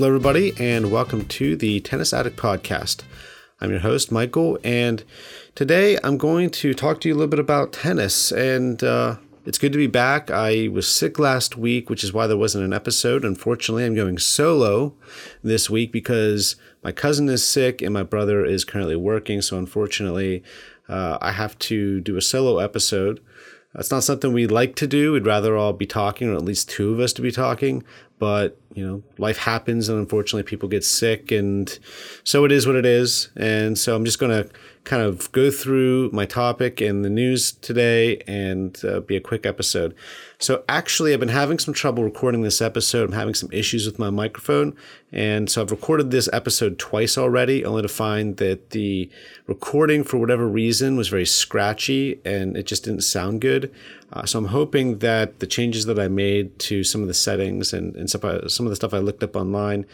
Hello, everybody, and welcome to the Tennis Addict Podcast. I'm your host, Michael, and today I'm going to talk to you a little bit about tennis. And uh, it's good to be back. I was sick last week, which is why there wasn't an episode. Unfortunately, I'm going solo this week because my cousin is sick and my brother is currently working. So, unfortunately, uh, I have to do a solo episode. It's not something we like to do. We'd rather all be talking, or at least two of us to be talking but you know life happens and unfortunately people get sick and so it is what it is. And so i'm just going to kind of go through my topic and the news today and uh, be a quick episode. So actually i've been having some trouble recording this episode. I'm having some issues with my microphone. And so i've recorded this episode twice already only to find that the recording for whatever reason was very scratchy and it just didn't sound good uh, so I'm hoping that the changes that I made to some of the settings and, and some, some of the stuff I looked up online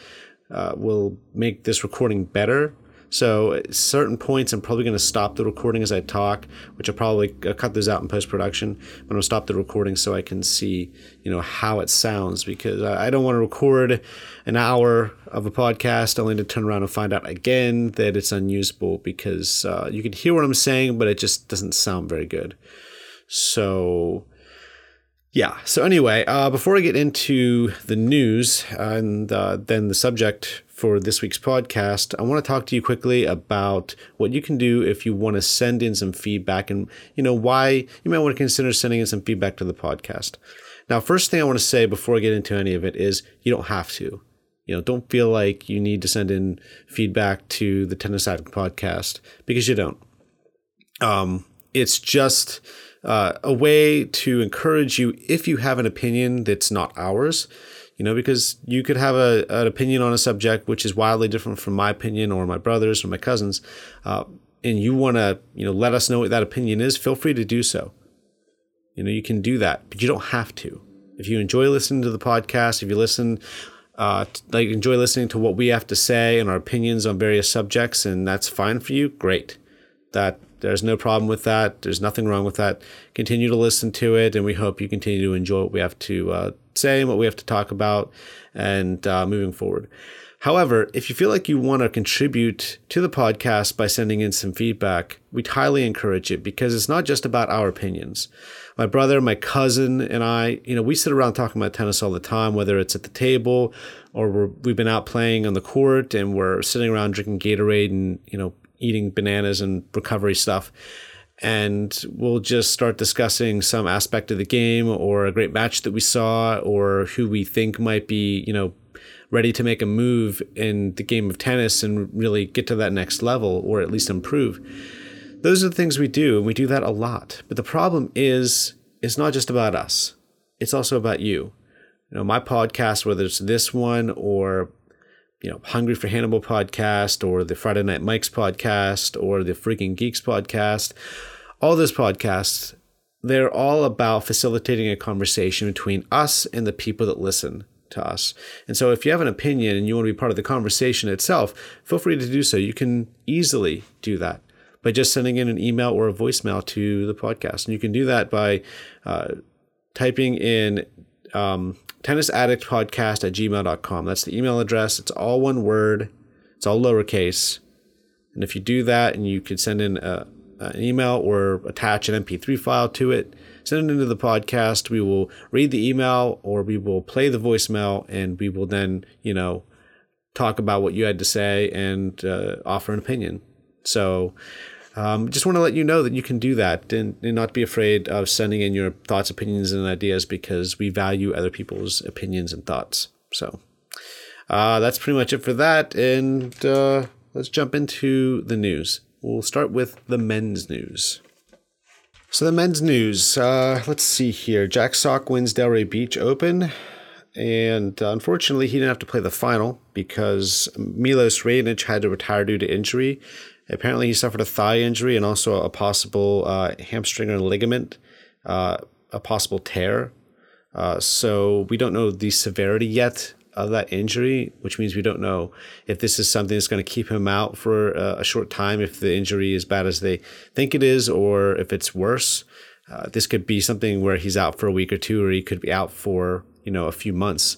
uh, will make this recording better. So at certain points, I'm probably going to stop the recording as I talk, which I'll probably I'll cut those out in post production. But to stop the recording so I can see, you know, how it sounds because I don't want to record an hour of a podcast only to turn around and find out again that it's unusable because uh, you can hear what I'm saying, but it just doesn't sound very good. So, yeah. So, anyway, uh, before I get into the news and uh, then the subject for this week's podcast, I want to talk to you quickly about what you can do if you want to send in some feedback and, you know, why you might want to consider sending in some feedback to the podcast. Now, first thing I want to say before I get into any of it is you don't have to. You know, don't feel like you need to send in feedback to the Tennis Addict podcast because you don't. Um, it's just uh, a way to encourage you if you have an opinion that's not ours you know because you could have a, an opinion on a subject which is wildly different from my opinion or my brother's or my cousin's uh, and you want to you know let us know what that opinion is feel free to do so. You know you can do that but you don't have to. If you enjoy listening to the podcast if you listen uh, like enjoy listening to what we have to say and our opinions on various subjects and that's fine for you great. That there's no problem with that. There's nothing wrong with that. Continue to listen to it, and we hope you continue to enjoy what we have to uh, say and what we have to talk about and uh, moving forward. However, if you feel like you want to contribute to the podcast by sending in some feedback, we'd highly encourage it because it's not just about our opinions. My brother, my cousin, and I, you know, we sit around talking about tennis all the time, whether it's at the table or we have been out playing on the court and we're sitting around drinking Gatorade and, you know, eating bananas and recovery stuff. And we'll just start discussing some aspect of the game or a great match that we saw or who we think might be, you know, ready to make a move in the game of tennis and really get to that next level or at least improve. Those are the things we do, and we do that a lot. But the problem is, it's not just about us, it's also about you. You know, my podcast, whether it's this one or you know, Hungry for Hannibal podcast or the Friday Night Mike's podcast or the Freaking Geeks podcast, all those podcasts, they're all about facilitating a conversation between us and the people that listen to us. And so if you have an opinion and you want to be part of the conversation itself, feel free to do so. You can easily do that by just sending in an email or a voicemail to the podcast. And you can do that by uh, typing in um, tennisaddictpodcast at gmail.com. That's the email address. It's all one word, it's all lowercase. And if you do that and you could send in a, an email or attach an MP3 file to it, send it into the podcast. We will read the email or we will play the voicemail and we will then, you know, talk about what you had to say and uh, offer an opinion. So, um, just want to let you know that you can do that and, and, not be afraid of sending in your thoughts, opinions, and ideas because we value other people's opinions and thoughts. So uh, that's pretty much it for that. And uh, let's jump into the news. We'll start with the men's news. So the men's news. Uh, let's see here. Jack Sock wins Delray Beach Open. And uh, unfortunately, he didn't have to play the final because Milos Raonic had to retire due to injury. Apparently, he suffered a thigh injury and also a possible uh, hamstring or ligament, uh, a possible tear. Uh, so we don't know the severity yet of that injury, which means we don't know if this is something that's going to keep him out for a, a short time, if the injury is bad as they think it is, or if it's worse. Uh, this could be something where he's out for a week or two, or he could be out for you know a few months.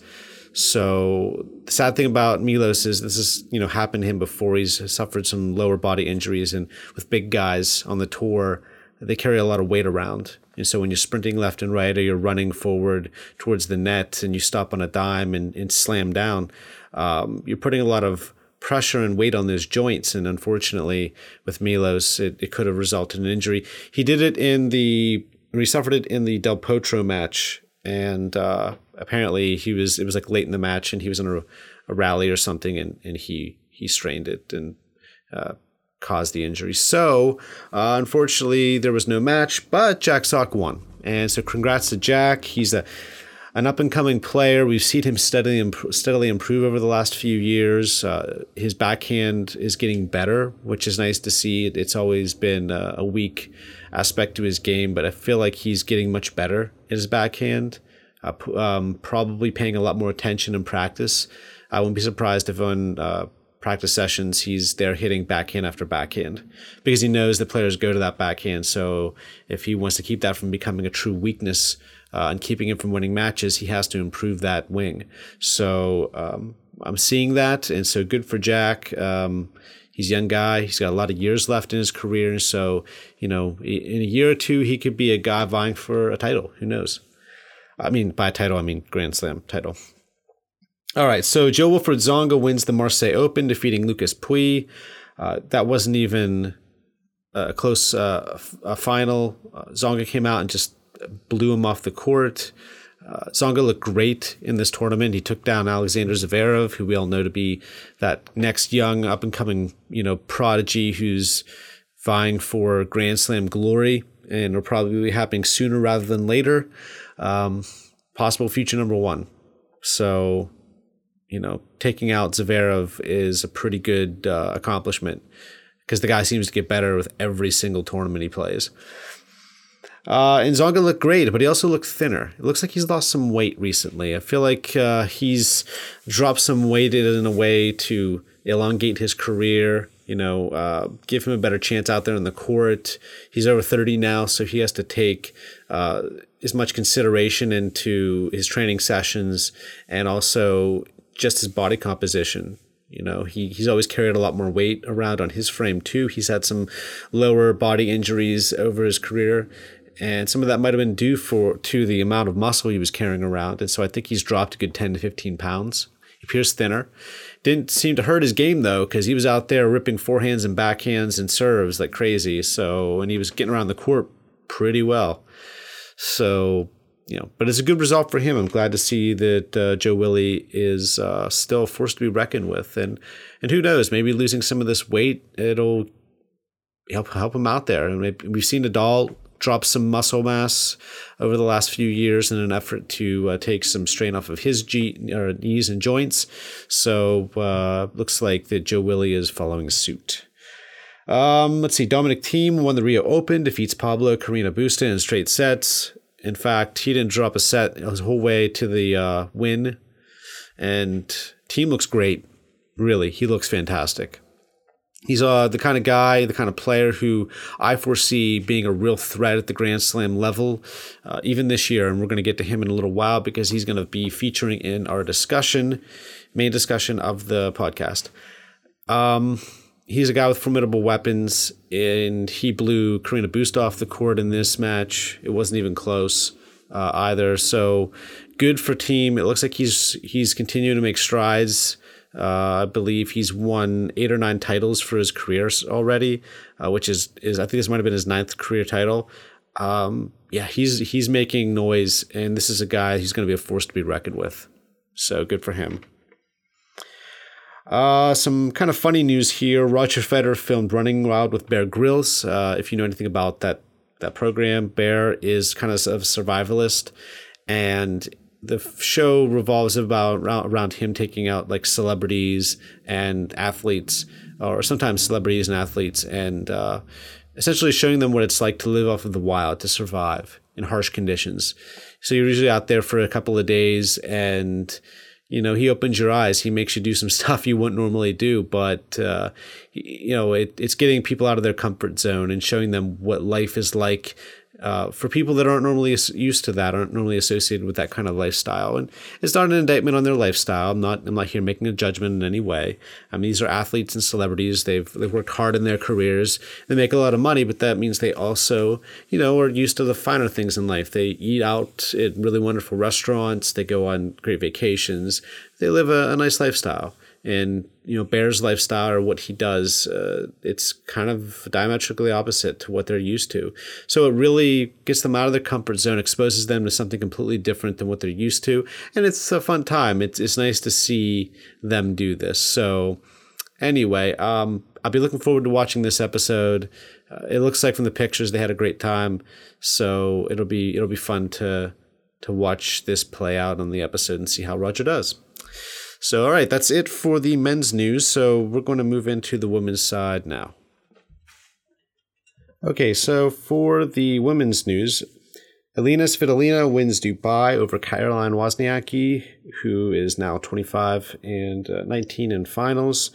So the sad thing about Milos is this has you know happened to him before. He's suffered some lower body injuries, and with big guys on the tour, they carry a lot of weight around. And so when you're sprinting left and right, or you're running forward towards the net, and you stop on a dime and, and slam down, um, you're putting a lot of pressure and weight on those joints. And unfortunately, with Milos, it, it could have resulted in injury. He did it in the he suffered it in the Del Potro match, and uh, apparently he was it was like late in the match, and he was in a, a rally or something, and and he he strained it and. Uh, caused the injury. So, uh, unfortunately, there was no match, but Jack Sock won. And so, congrats to Jack. He's a an up and coming player. We've seen him steadily imp- steadily improve over the last few years. Uh, his backhand is getting better, which is nice to see. It's always been a, a weak aspect to his game, but I feel like he's getting much better in his backhand. Uh, um, probably paying a lot more attention in practice. I wouldn't be surprised if on uh, practice sessions he's there hitting backhand after backhand because he knows the players go to that backhand. So if he wants to keep that from becoming a true weakness uh, and keeping him from winning matches, he has to improve that wing. So um, I'm seeing that, and so good for Jack. Um, he's a young guy. He's got a lot of years left in his career. And So, you know, in a year or two, he could be a guy vying for a title. Who knows? I mean, by title, I mean Grand Slam title. All right, so Jo-Wilfried Tsonga wins the Marseille Open, defeating Lucas Pouille. Uh, that wasn't even a close uh, a final. Tsonga came out and just blew him off the court. Uh, Tsonga looked great in this tournament. He took down Alexander Zverev, who we all know to be that next young up and coming, you know, prodigy who's vying for Grand Slam glory and will probably be happening sooner rather than later. Um, possible future number one. So, you know, taking out Zverev is a pretty good uh, accomplishment because the guy seems to get better with every single tournament he plays. Uh, and Tsonga looked great, but he also looked thinner. It looks like he's lost some weight recently. I feel like uh, he's dropped some weight in a way to elongate his career, you know, uh, give him a better chance out there in the court. He's over 30 now, so he has to take uh, as much consideration into his training sessions and also just his body composition. You know, he, he's always carried a lot more weight around on his frame too. He's had some lower body injuries over his career and some of that might have been due for to the amount of muscle he was carrying around. And so I think he's dropped a good 10 to 15 pounds. He appears thinner. Didn't seem to hurt his game though, because he was out there ripping forehands and backhands and serves like crazy. So and he was getting around the court pretty well. So you know, but it's a good result for him. I'm glad to see that uh, Joe Willie is uh, still forced to be reckoned with, and and who knows, maybe losing some of this weight, it'll help help him out there. And we've seen Nadal dropped some muscle mass over the last few years in an effort to uh, take some strain off of his G- knees and joints. So uh, looks like that Joe Willie is following suit. Um, let's see. Dominic Thiem won the Rio Open, defeats Pablo Carreño Busta in straight sets. In fact, he didn't drop a set his whole way to the uh, win. And Team looks great. Really, he looks fantastic. He's uh, the kind of guy, the kind of player who I foresee being a real threat at the Grand Slam level, uh, even this year. And we're going to get to him in a little while because he's going to be featuring in our discussion, main discussion of the podcast. Um, he's a guy with formidable weapons, and he blew Carreño Busta off the court in this match. It wasn't even close uh, either. So good for Thiem. It looks like he's he's continuing to make strides. Uh, I believe he's won eight or nine titles for his career already, uh, which is is I think this might have been his ninth career title. Um, yeah, he's he's making noise, and this is a guy who's going to be a force to be reckoned with. So good for him. Uh, some kind of funny news here. Roger Federer filmed Running Wild with Bear Grylls. Uh, if you know anything about that that program, Bear is kind of a survivalist, and the show revolves about around him taking out like celebrities and athletes, or sometimes celebrities and athletes, and uh, essentially showing them what it's like to live off of the wild, to survive in harsh conditions. So you're usually out there for a couple of days, and you know he opens your eyes. He makes you do some stuff you wouldn't normally do, but uh, you know it, it's getting people out of their comfort zone and showing them what life is like uh, for people that aren't normally used to that, aren't normally associated with that kind of lifestyle. And it's not an indictment on their lifestyle. I'm not I'm not here making a judgment in any way. I mean, these are athletes and celebrities. They've they've worked hard in their careers. They make a lot of money, but that means they also, you know, are used to the finer things in life. They eat out at really wonderful restaurants. They go on great vacations. They live a, a nice lifestyle and you know Bear's lifestyle or what he does, uh, it's kind of diametrically opposite to what they're used to. So it really gets them out of their comfort zone, exposes them to something completely different than what they're used to, and it's a fun time. It's it's nice to see them do this. So anyway, um, I'll be looking forward to watching this episode. Uh, it looks like from the pictures they had a great time, so it'll be it'll be fun to to watch this play out on the episode and see how Roger does. So, all right, that's it for the men's news. So, we're going to move into the women's side now. Okay, so for the women's news, Elina Svitolina wins Dubai over Caroline Wozniacki, who is now 25 and uh, 19 in finals.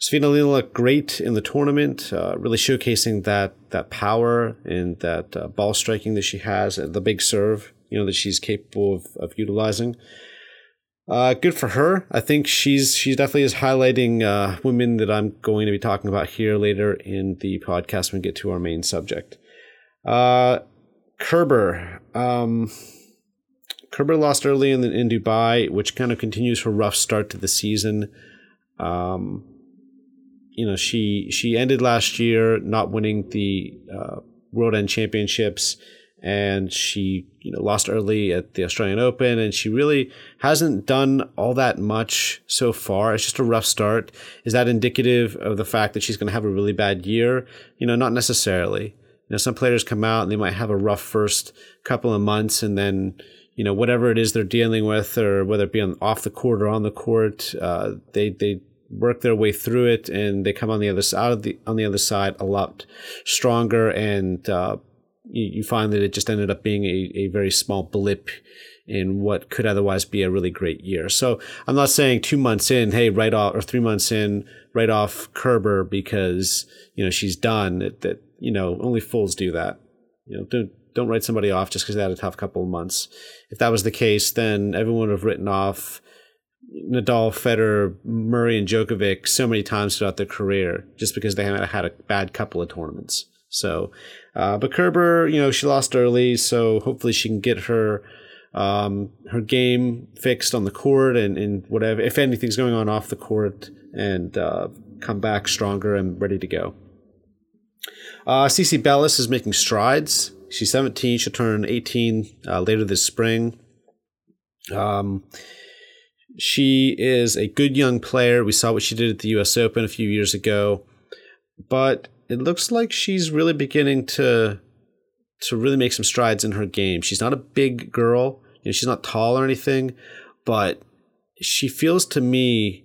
Svitolina looked great in the tournament, uh, really showcasing that that power and that uh, ball striking that she has, and the big serve, you know, that she's capable of, of utilizing. Uh, good for her. I think she's she definitely is highlighting uh, women that I'm going to be talking about here later in the podcast when we get to our main subject. Uh, Kerber. Um, Kerber lost early in, in Dubai, which kind of continues her rough start to the season. Um, you know, she she ended last year not winning the uh, World End Championships and she you know lost early at the Australian Open and she really hasn't done all that much so far. It's just a rough start. Is that indicative of the fact that she's going to have a really bad year? You know, not necessarily. You know, some players come out and they might have a rough first couple of months and then you know whatever it is they're dealing with or whether it be on off the court or on the court, uh, they they work their way through it and they come on the other side of the on the other side a lot stronger and uh, you, find that it just ended up being a, a very small blip in what could otherwise be a really great year. So I'm not saying two months in, hey, right off, or three months in, right off Kerber because you know she's done. That, that you know only fools do that. You know, don't don't write somebody off just because they had a tough couple of months. If that was the case, then everyone would have written off Nadal, Federer, Murray, and Djokovic so many times throughout their career just because they had a bad couple of tournaments. So, uh, but Kerber, you know, she lost early, so hopefully she can get her um, her game fixed on the court and, and whatever, if anything's going on off the court, and uh, come back stronger and ready to go. Uh, CiCi Bellis is making strides. She's 17. She'll turn 18 uh, later this spring. Um, she is a good young player. We saw what she did at the U.S. Open a few years ago, but it looks like she's really beginning to to really make some strides in her game. She's not a big girl, you know, she's not tall or anything, but she feels to me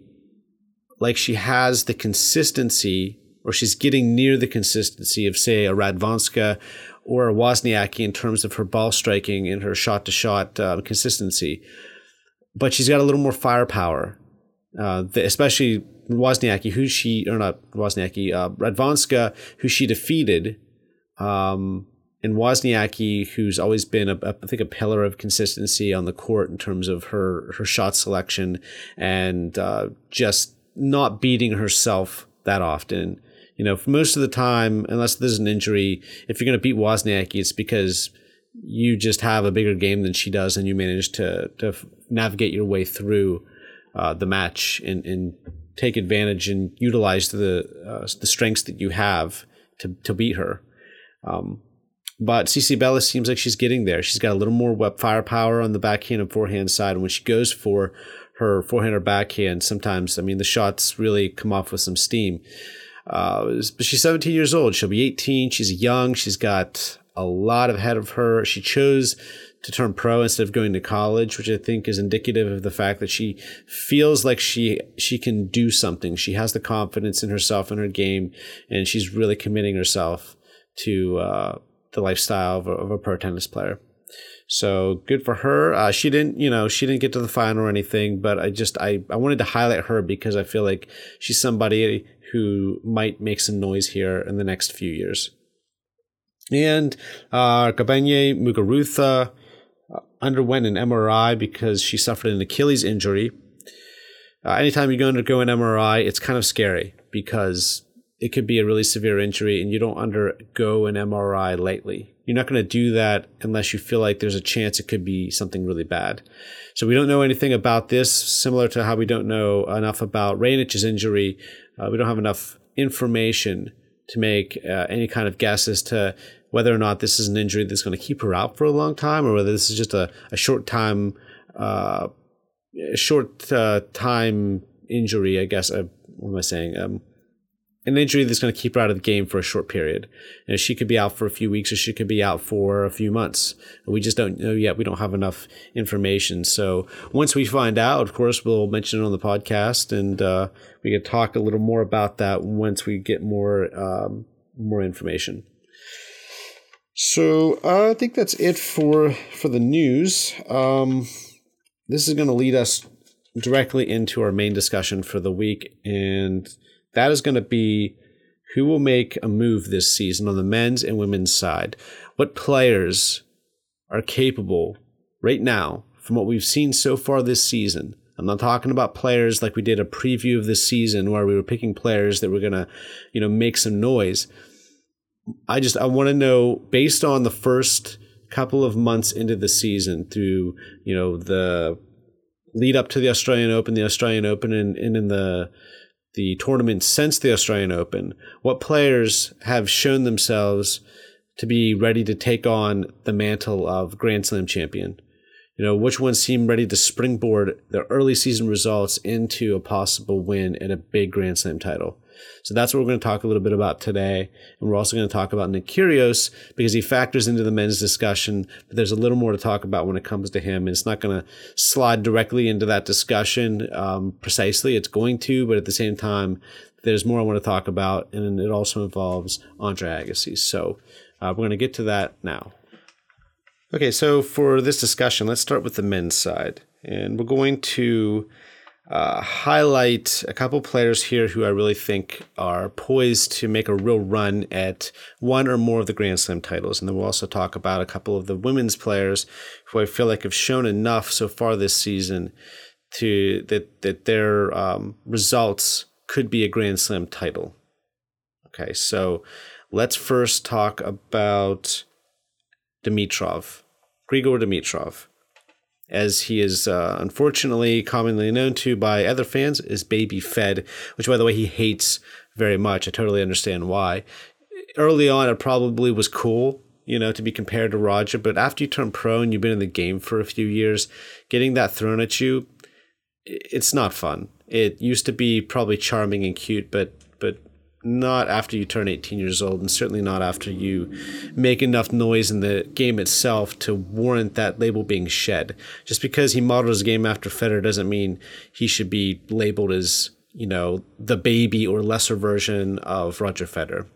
like she has the consistency or she's getting near the consistency of say a Radwanska or a Wozniacki in terms of her ball striking and her shot to shot consistency. But she's got a little more firepower, uh, especially Wozniacki, who she or not Wozniacki, uh, Radwanska, who she defeated, um, and Wozniacki, who's always been a, a, I think a pillar of consistency on the court in terms of her her shot selection and uh, just not beating herself that often. You know, most of the time, unless there's an injury, if you're going to beat Wozniacki, it's because you just have a bigger game than she does, and you manage to to navigate your way through uh, the match and, and take advantage and utilize the uh, the strengths that you have to to beat her. Um, but CiCi Bellis seems like she's getting there. She's got a little more web firepower on the backhand and forehand side. And when she goes for her forehand or backhand, sometimes I mean the shots really come off with some steam. Uh, but she's 17 years old. She'll be 18. She's young. She's got a lot ahead of her. She chose to turn pro instead of going to college, which I think is indicative of the fact that she feels like she she can do something. She has the confidence in herself and her game, and she's really committing herself to uh, the lifestyle of a, of a, pro tennis player. So good for her. Uh, she didn't, you know, she didn't get to the final or anything, but I just I I wanted to highlight her because I feel like she's somebody who might make some noise here in the next few years. And uh, Garbiñe Muguruza underwent an MRI because she suffered an Achilles injury. Uh, anytime you go undergo an MRI, it's kind of scary because it could be a really severe injury and you don't undergo an MRI lightly. You're not going to do that unless you feel like there's a chance it could be something really bad. So we don't know anything about this, similar to how we don't know enough about Raonic's injury. Uh, we don't have enough information to make uh, any kind of guess as to whether or not this is an injury that's going to keep her out for a long time or whether this is just a, a short time, uh, short uh, time injury, I guess. Uh, what am I saying? Um, an injury that's going to keep her out of the game for a short period. And she could be out for a few weeks or she could be out for a few months. We just don't know yet. We don't have enough information. So once we find out, of course, we'll mention it on the podcast and uh, we can talk a little more about that once we get more um, more information. So uh, I think that's it for for the news. Um, this is going to lead us directly into our main discussion for the week and that is going to be who will make a move this season on the men's and women's side. What players are capable right now from what we've seen so far this season? I'm not talking about players like we did a preview of this season where we were picking players that were going to, you know, make some noise. I just I want to know based on the first couple of months into the season through, you know, the lead up to the Australian Open, the Australian Open and, and in the the tournament since the Australian Open, what players have shown themselves to be ready to take on the mantle of Grand Slam champion? You know, which ones seem ready to springboard their early season results into a possible win and a big Grand Slam title? So that's what we're going to talk a little bit about today. And we're also going to talk about Nick Kyrgios because he factors into the men's discussion, but there's a little more to talk about when it comes to him. And it's not going to slide directly into that discussion um, precisely. It's going to, but at the same time, there's more I want to talk about. And it also involves Andre Agassi. So uh, we're going to get to that now. Okay, so for this discussion, let's start with the men's side. And we're going to uh, highlight a couple players here who I really think are poised to make a real run at one or more of the Grand Slam titles. And then we'll also talk about a couple of the women's players who I feel like have shown enough so far this season to that that their um, results could be a Grand Slam title. Okay, so let's first talk about Dimitrov, Grigor Dimitrov as he is uh, unfortunately commonly known to by other fans is Baby Fed, which, by the way, he hates very much. I totally understand why. Early on, it probably was cool, you know, to be compared to Roger, but after you turn pro and you've been in the game for a few years, getting that thrown at you, it's not fun. It used to be probably charming and cute, but but not after you turn 18 years old, and certainly not after you make enough noise in the game itself to warrant that label being shed. Just because he modeled his game after Federer doesn't mean he should be labeled as, you know, the baby or lesser version of Roger Federer.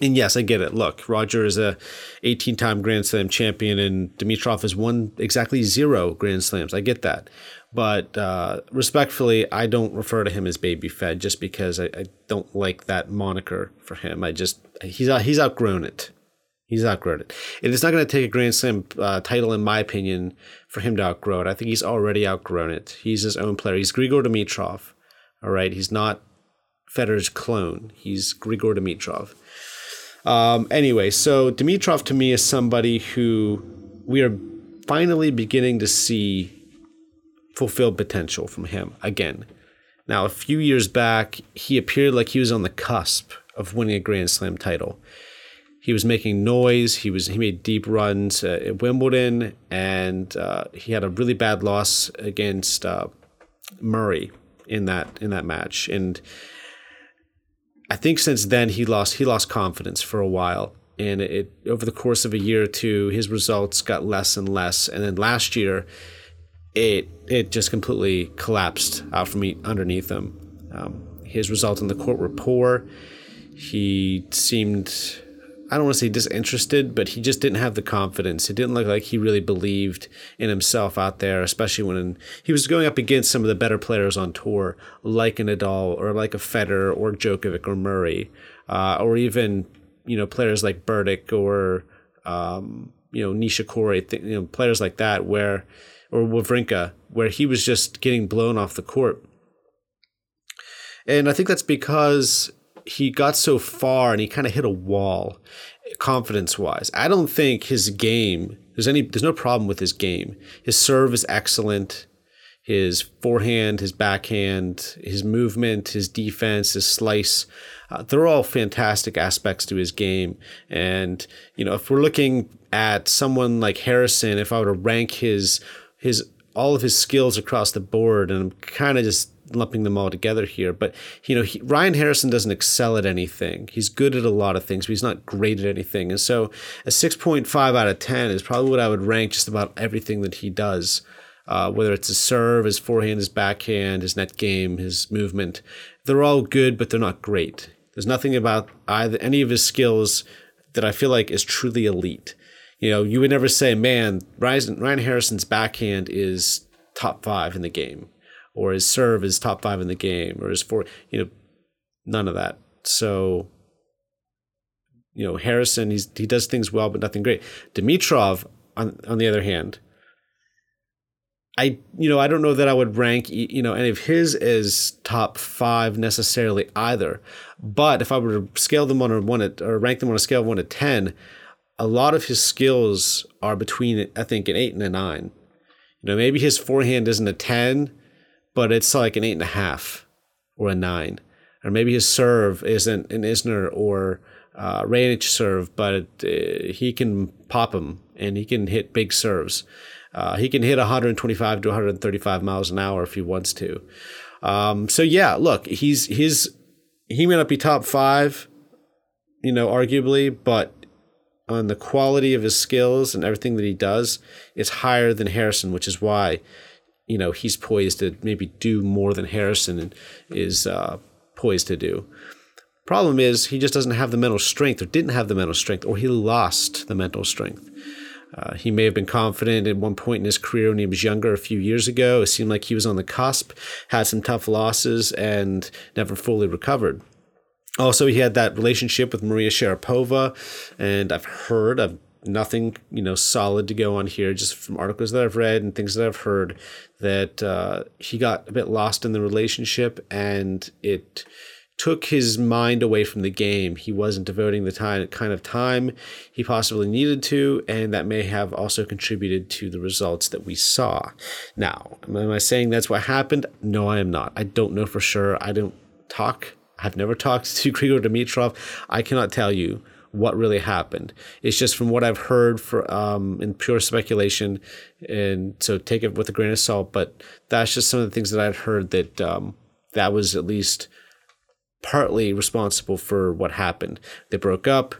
And yes, I get it. Look, Roger is a 18-time Grand Slam champion, and Dimitrov has won exactly zero Grand Slams. I get that. But uh, respectfully, I don't refer to him as Baby Fed just because I, I don't like that moniker for him. I just he's he's outgrown it. He's outgrown it. And it's not going to take a Grand Slam uh, title, in my opinion, for him to outgrow it. I think he's already outgrown it. He's his own player. He's Grigor Dimitrov. All right. He's not Federer's clone. He's Grigor Dimitrov. Um, anyway, so Dimitrov to me is somebody who we are finally beginning to see fulfilled potential from him again. Now, a few years back, he appeared like he was on the cusp of winning a Grand Slam title. He was making noise. He was he made deep runs uh, at Wimbledon, and uh, he had a really bad loss against uh, Murray in that in that match. And I think since then he lost he lost confidence for a while. And it, over the course of a year or two, his results got less and less. And then last year, it it just completely collapsed out from underneath him. Um, his results in the court were poor. He seemed, I don't want to say disinterested, but he just didn't have the confidence. It didn't look like he really believed in himself out there, especially when he was going up against some of the better players on tour, like a Nadal or like a Federer or Djokovic or Murray, uh, or even you know players like Berdych or um, you know Nishikori, you know players like that, where or Wawrinka, where he was just getting blown off the court. And I think that's because he got so far and he kind of hit a wall confidence wise. I don't think his game there's any there's no problem with his game. His serve is excellent. His forehand, his backhand, his movement, his defense, his slice, uh, they're all fantastic aspects to his game. And, you know, if we're looking at someone like Harrison, if I were to rank his his all of his skills across the board, and I'm kind of just lumping them all together here. But you know, he, Ryan Harrison doesn't excel at anything. He's good at a lot of things, but he's not great at anything. And so, a six point five out of ten is probably what I would rank just about everything that he does. Uh, whether it's his serve, his forehand, his backhand, his net game, his movement, they're all good, but they're not great. There's nothing about either any of his skills that I feel like is truly elite. You know, you would never say, "Man, Ryan, Ryan Harrison's backhand is top five in the game." or his serve is top five in the game, or his four, you know, none of that. So, you know, Harrison, he's he does things well, but nothing great. Dimitrov, on on the other hand, I you know I don't know that I would rank you know any of his as top five necessarily either. But if I were to scale them on a one or rank them on a scale of one to ten, a lot of his skills are between I think an eight and a nine. You know, maybe his forehand isn't a ten, but it's like an eight and a half or a nine. Or maybe his serve isn't an Isner or uh, serve, but uh, he can pop them and he can hit big serves. Uh, he can hit 125 to 135 miles an hour if he wants to. Um, so yeah, look, he's he's he may not be top five, you know, arguably, but on the quality of his skills and everything that he does, it's higher than Harrison, which is why you know he's poised to maybe do more than Harrison is uh, poised to do. Problem is he just doesn't have the mental strength, or didn't have the mental strength, or he lost the mental strength. Uh, he may have been confident at one point in his career when he was younger, a few years ago. It seemed like he was on the cusp, had some tough losses, and never fully recovered. Also, he had that relationship with Maria Sharapova, and I've heard, I've nothing you know solid to go on here just from articles that i've read and things that i've heard that uh, he got a bit lost in the relationship and it took his mind away from the game. He wasn't devoting the time kind of time he possibly needed to and that may have also contributed to the results that we saw. Now am i saying that's what happened? No i am not. I don't know for sure. I don't talk i've never talked to grigor dimitrov. I cannot tell you what really happened. It's just from what I've heard for um, in pure speculation, and so take it with a grain of salt. But that's just some of the things that I'd heard that um, that was at least partly responsible for what happened. They broke up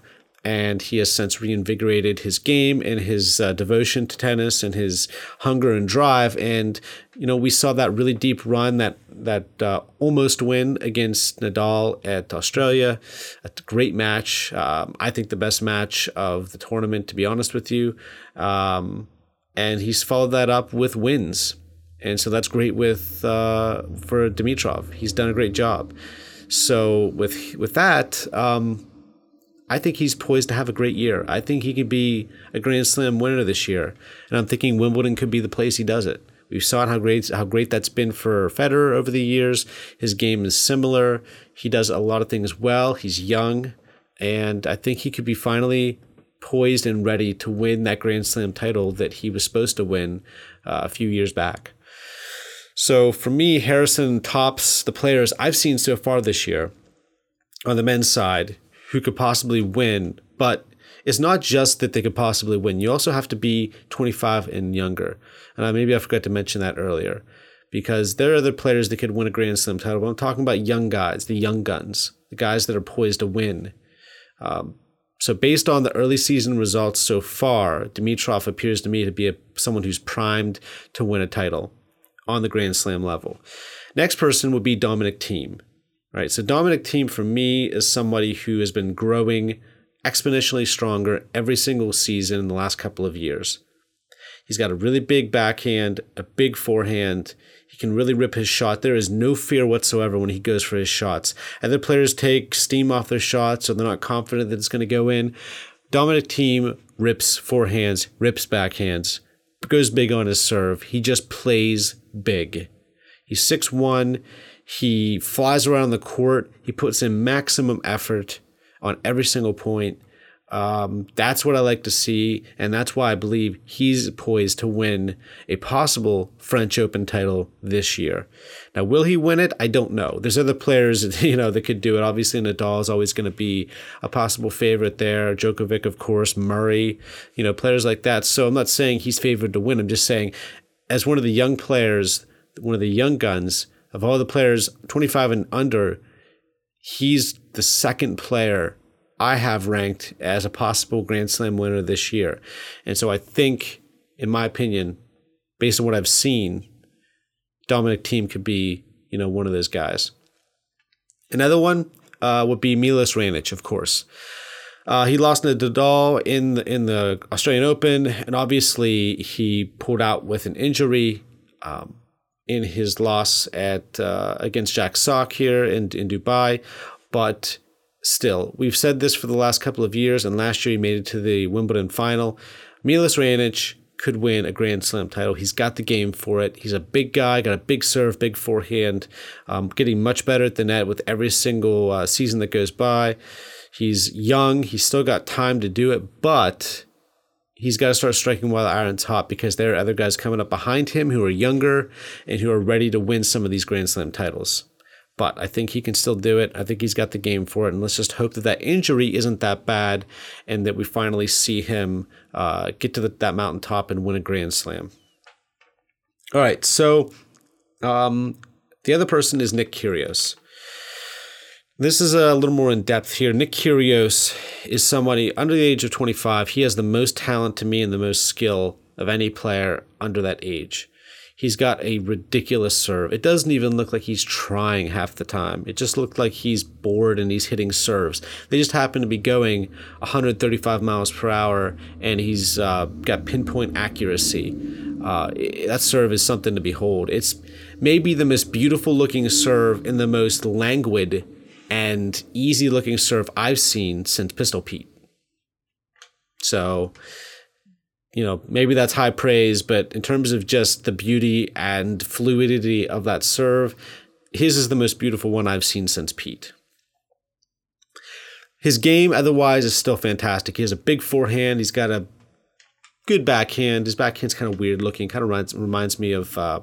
and he has since reinvigorated his game and his uh, devotion to tennis and his hunger and drive. And you know, we saw that really deep run, that that uh, almost win against Nadal at Australia, a great match. Um, I think the best match of the tournament, to be honest with you. Um, and he's followed that up with wins, and so that's great with uh, for Dimitrov. He's done a great job. So with with that. Um, I think he's poised to have a great year. I think he could be a Grand Slam winner this year, and I'm thinking Wimbledon could be the place he does it. We've saw how great how great that's been for Federer over the years. His game is similar. He does a lot of things well. He's young, and I think he could be finally poised and ready to win that Grand Slam title that he was supposed to win uh, a few years back. So for me, Harrison tops the players I've seen so far this year on the men's side who could possibly win, but it's not just that they could possibly win. You also have to be 25 and younger. And maybe I forgot to mention that earlier because there are other players that could win a Grand Slam title. But I'm talking about young guys, the young guns, the guys that are poised to win. Um, so, based on the early season results so far, Dimitrov appears to me to be a, someone who's primed to win a title on the Grand Slam level. Next person would be Dominic Thiem. Right. So Dominic Thiem for me is somebody who has been growing exponentially stronger every single season in the last couple of years. He's got a really big backhand, a big forehand. He can really rip his shot. There is no fear whatsoever when he goes for his shots. Other players take steam off their shots, or they're not confident that it's going to go in. Dominic Thiem rips forehands, rips backhands, goes big on his serve. He just plays big. He's 6'1. He flies around the court. He puts in maximum effort on every single point. Um, that's what I like to see, and that's why I believe he's poised to win a possible French Open title this year. Now, will he win it? I don't know. There's other players, you know, that could do it. Obviously, Nadal is always going to be a possible favorite there. Djokovic, of course, Murray, you know, players like that. So I'm not saying he's favored to win. I'm just saying, as one of the young players, one of the young guns of all the players 25 and under, he's the second player I have ranked as a possible Grand Slam winner this year. And so I think, in my opinion, based on what I've seen, Dominic Thiem could be, you know, one of those guys. Another one uh, would be Milos Raonic, of course. Uh, he lost to Nadal in the, in the Australian Open, and obviously he pulled out with an injury um, in his loss at uh, against Jack Sock here in in Dubai. But still, we've said this for the last couple of years, and last year he made it to the Wimbledon final. Milos Raonic could win a Grand Slam title. He's got the game for it. He's a big guy, got a big serve, big forehand, um, getting much better at the net with every single uh, season that goes by. He's young. He's still got time to do it, but he's got to start striking while the iron's hot because there are other guys coming up behind him who are younger and who are ready to win some of these Grand Slam titles but I think he can still do it. I think he's got the game for it. And let's just hope that that injury isn't that bad and that we finally see him uh, get to the, that mountaintop and win a Grand Slam. All right. So um, the other person is Nick Kyrgios. This is a little more in depth here. Nick Kyrgios is somebody under the age of 25. He has the most talent to me and the most skill of any player under that age. He's got a ridiculous serve. It doesn't even look like he's trying half the time. It just looked like he's bored and he's hitting serves. They just happen to be going 135 miles per hour and he's uh, got pinpoint accuracy. Uh, that serve is something to behold. It's maybe the most beautiful looking serve and the most languid and easy looking serve I've seen since Pistol Pete. So you know, maybe that's high praise, but in terms of just the beauty and fluidity of that serve, his is the most beautiful one I've seen since Pete. His game, otherwise, is still fantastic. He has a big forehand. He's got a good backhand. His backhand's kind of weird looking. Kind of reminds, reminds me of uh,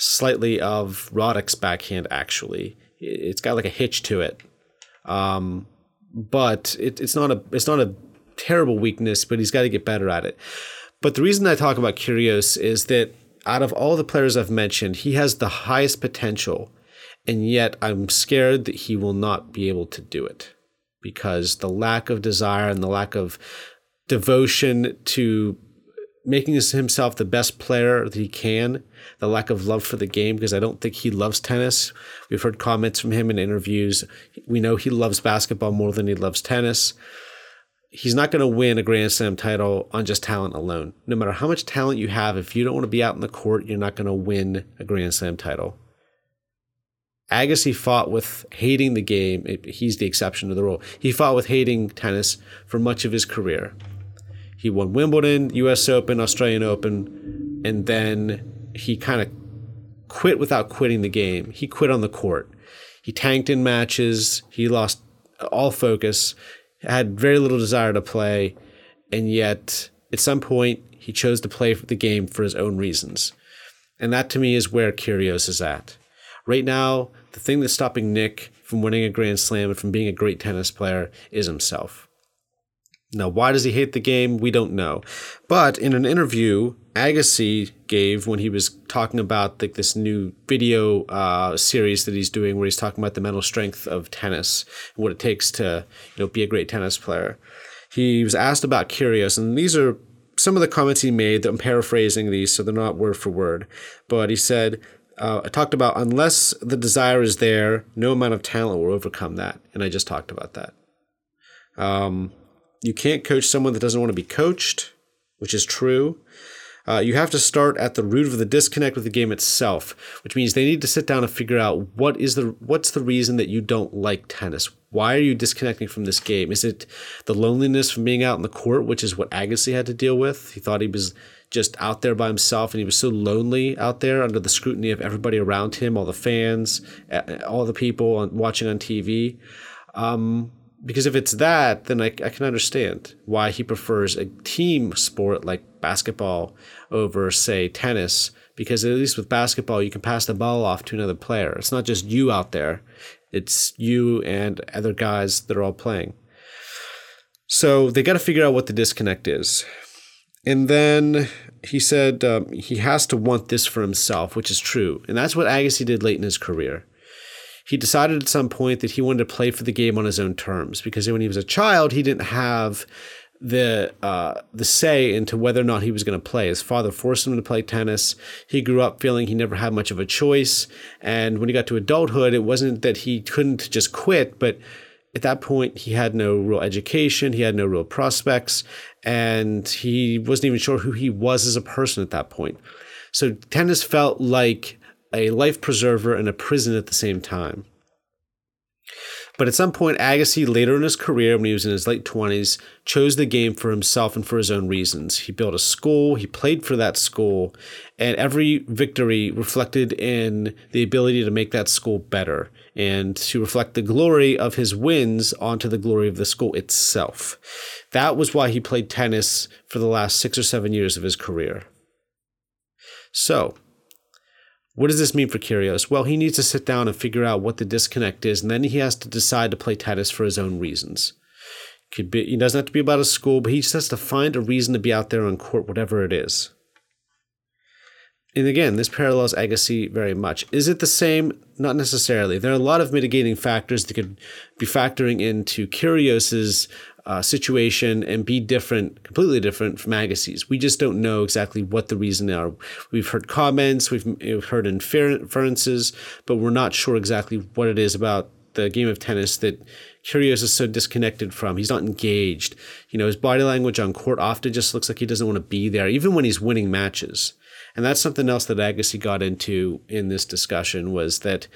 slightly of Roddick's backhand. Actually, it's got like a hitch to it, um, but it, it's not a it's not a terrible weakness, but he's got to get better at it. But the reason I talk about Kyrgios is that out of all the players I've mentioned, he has the highest potential, and yet I'm scared that he will not be able to do it because the lack of desire and the lack of devotion to making himself the best player that he can, the lack of love for the game, because I don't think he loves tennis. We've heard comments from him in interviews. We know he loves basketball more than he loves tennis he's not going to win a Grand Slam title on just talent alone. No matter how much talent you have, if you don't want to be out in the court, you're not going to win a Grand Slam title. Agassi fought with hating the game. He's the exception to the rule. He fought with hating tennis for much of his career. He won Wimbledon, US Open, Australian Open, and then he kind of quit without quitting the game. He quit on the court. He tanked in matches. He lost all focus had very little desire to play, and yet at some point he chose to play the game for his own reasons. And that to me is where Kyrgios is at. Right now, the thing that's stopping Nick from winning a Grand Slam and from being a great tennis player is himself. Now, why does he hate the game? We don't know. But in an interview Agassi gave when he was talking about like this new video uh, series that he's doing, where he's talking about the mental strength of tennis, and what it takes to you know be a great tennis player. He was asked about Kyrgios, and these are some of the comments he made. I'm paraphrasing these, so they're not word for word. But he said, uh, I talked about unless the desire is there, no amount of talent will overcome that. And I just talked about that. Um, you can't coach someone that doesn't want to be coached, which is true. Uh, you have to start at the root of the disconnect with the game itself, which means they need to sit down and figure out what is the what's the reason that you don't like tennis. Why are you disconnecting from this game? Is it the loneliness from being out in the court, which is what Agassi had to deal with? He thought he was just out there by himself and he was so lonely out there under the scrutiny of everybody around him, all the fans, all the people watching on TV. Um, because if it's that, then I, I can understand why he prefers a team sport like basketball over, say, tennis. Because at least with basketball, you can pass the ball off to another player. It's not just you out there, it's you and other guys that are all playing. So they got to figure out what the disconnect is. And then he said um, he has to want this for himself, which is true. And that's what Agassi did late in his career he decided at some point that he wanted to play for the game on his own terms because when he was a child, he didn't have the uh, the say into whether or not he was going to play. His father forced him to play tennis. He grew up feeling he never had much of a choice, and when he got to adulthood, it wasn't that he couldn't just quit, but at that point he had no real education, he had no real prospects, and he wasn't even sure who he was as a person at that point. So tennis felt like a life preserver and a prison at the same time. But at some point, Agassi, later in his career, when he was in his late 20s, chose the game for himself and for his own reasons. He built a school, he played for that school, and every victory reflected in the ability to make that school better and to reflect the glory of his wins onto the glory of the school itself. That was why he played tennis for the last six or seven years of his career. So, what does this mean for Kyrgios? Well, he needs to sit down and figure out what the disconnect is, and then he has to decide to play tennis for his own reasons. Could be he doesn't have to be about his school, but he just has to find a reason to be out there on court, whatever it is. And again, this parallels Agassi very much. Is it the same? Not necessarily. There are a lot of mitigating factors that could be factoring into Kyrgios's uh, situation and be different, completely different from Agassi's. We just don't know exactly what the reason are. We've heard comments, we've, we've heard inferences, but we're not sure exactly what it is about the game of tennis that Kyrgios is so disconnected from. He's not engaged. You know, his body language on court often just looks like he doesn't want to be there, even when he's winning matches. And that's something else that Agassi got into in this discussion was that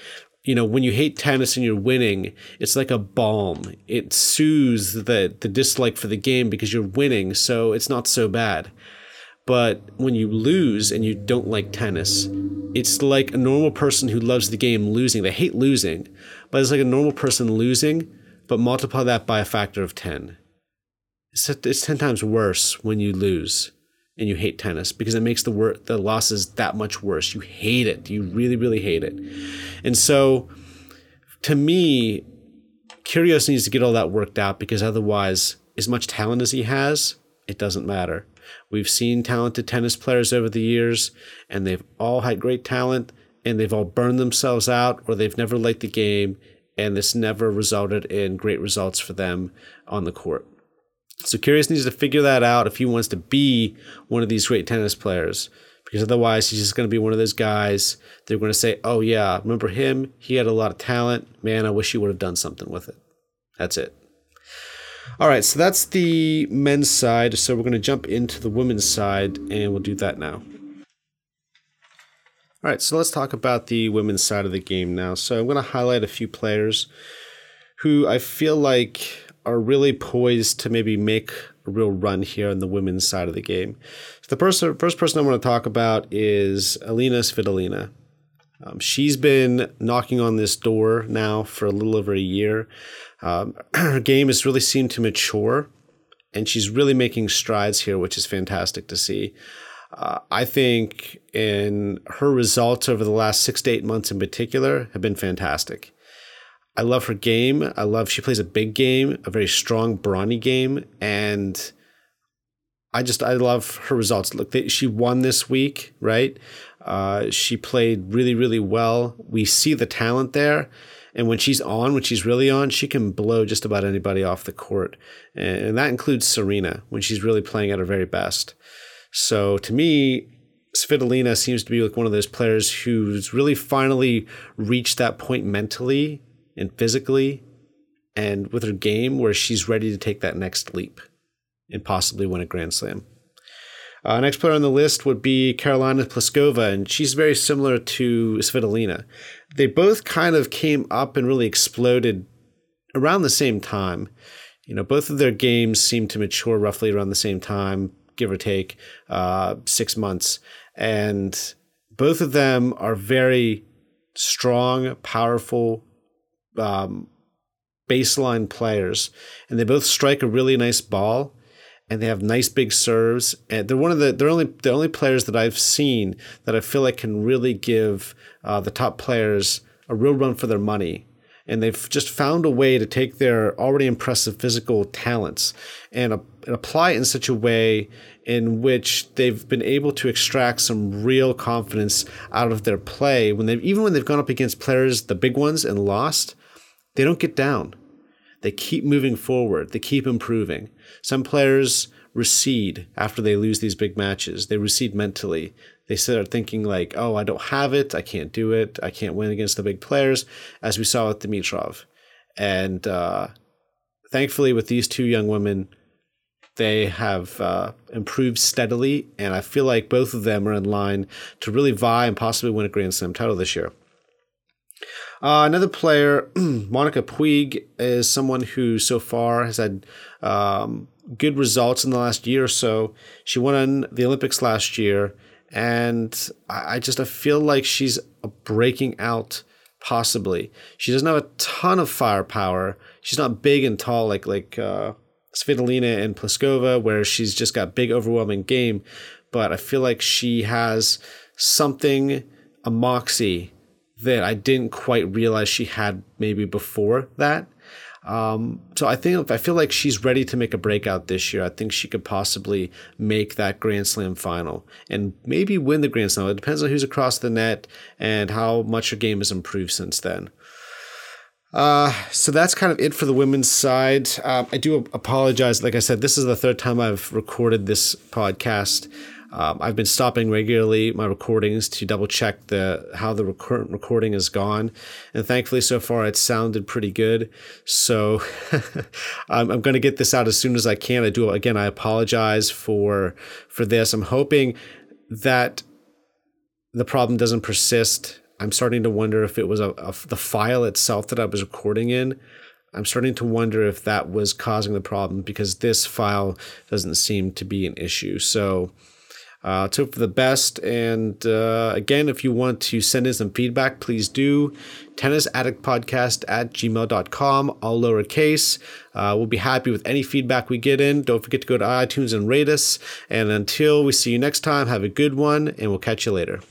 you know, when you hate tennis and you're winning, it's like a balm. It soothes the the dislike for the game because you're winning, so it's not so bad. But when you lose and you don't like tennis, it's like a normal person who loves the game losing. They hate losing, but it's like a normal person losing, but multiply that by a factor of 10. It's, it's 10 times worse when you lose and you hate tennis because it makes the wor- the losses that much worse. You hate it. You really, really hate it. And so, to me, Kyrgios needs to get all that worked out because otherwise, as much talent as he has, it doesn't matter. We've seen talented tennis players over the years, and they've all had great talent, and they've all burned themselves out, or they've never liked the game, and this never resulted in great results for them on the court. So Kyrgios needs to figure that out if he wants to be one of these great tennis players. Because otherwise, he's just going to be one of those guys. They're going to say, "Oh yeah, remember him? He had a lot of talent. Man, I wish he would have done something with it." That's it. All right, so that's the men's side. So we're going to jump into the women's side, and we'll do that now. All right, so let's talk about the women's side of the game now. So I'm going to highlight a few players who I feel like are really poised to maybe make a real run here on the women's side of the game. So the first, first person I want to talk about is Alina Svitolina. Um, she's been knocking on this door now for a little over a year. Um, her game has really seemed to mature, and she's really making strides here, which is fantastic to see. Uh, I think in her results over the last six to eight months in particular have been fantastic. I love her game. I love she plays a big game, a very strong, brawny game, and I just I love her results. Look, they, she won this week, right? Uh, she played really, really well. We see the talent there, and when she's on, when she's really on, she can blow just about anybody off the court, and, and that includes Serena when she's really playing at her very best. So to me, Svitolina seems to be like one of those players who's really finally reached that point mentally and physically and with her game where she's ready to take that next leap and possibly win a Grand Slam. Uh, next player on the list would be Karolina Pliskova, and she's very similar to Svitolina. They both kind of came up and really exploded around the same time. You know, both of their games seem to mature roughly around the same time, give or take uh, six months. And both of them are very strong, powerful, um, baseline players, and they both strike a really nice ball and they have nice big serves. And they're one of the they're only the only players that I've seen that I feel like can really give uh, the top players a real run for their money. And they've just found a way to take their already impressive physical talents and, uh, and apply it in such a way in which they've been able to extract some real confidence out of their play. When they've even when they've gone up against players, the big ones, and lost, they don't get down. They keep moving forward. They keep improving. Some players recede after they lose these big matches. They recede mentally. They start thinking like, "Oh, I don't have it. I can't do it. I can't win against the big players," as we saw with Dimitrov. And uh, thankfully, with these two young women, they have uh, improved steadily, and I feel like both of them are in line to really vie and possibly win a Grand Slam title this year. Uh, another player, Monica Puig, is someone who so far has had um, good results in the last year or so. She won the Olympics last year, and I, just I feel like she's breaking out. Possibly, she doesn't have a ton of firepower. She's not big and tall like like uh, Svitolina and Pliskova, where she's just got big, overwhelming game. But I feel like she has something, a moxie that I didn't quite realize she had maybe before that. Um, so I think I feel like she's ready to make a breakout this year. I think she could possibly make that Grand Slam final and maybe win the Grand Slam. It depends on who's across the net and how much her game has improved since then. Uh, so that's kind of it for the women's side. Um, I do apologize. Like I said, this is the third time I've recorded this podcast. Um, I've been stopping regularly my recordings to double check the how the current recording has gone, and thankfully so far it sounded pretty good. So I'm, I'm going to get this out as soon as I can. I do again. I apologize for for this. I'm hoping that the problem doesn't persist. I'm starting to wonder if it was a, a the file itself that I was recording in. I'm starting to wonder if that was causing the problem because this file doesn't seem to be an issue. So uh, let's hope for the best. And uh, again, if you want to send in some feedback, please do. Tennisaddictpodcast at gmail.com, all lowercase. Uh, we'll be happy with any feedback we get in. Don't forget to go to iTunes and rate us. And until we see you next time, have a good one, and we'll catch you later.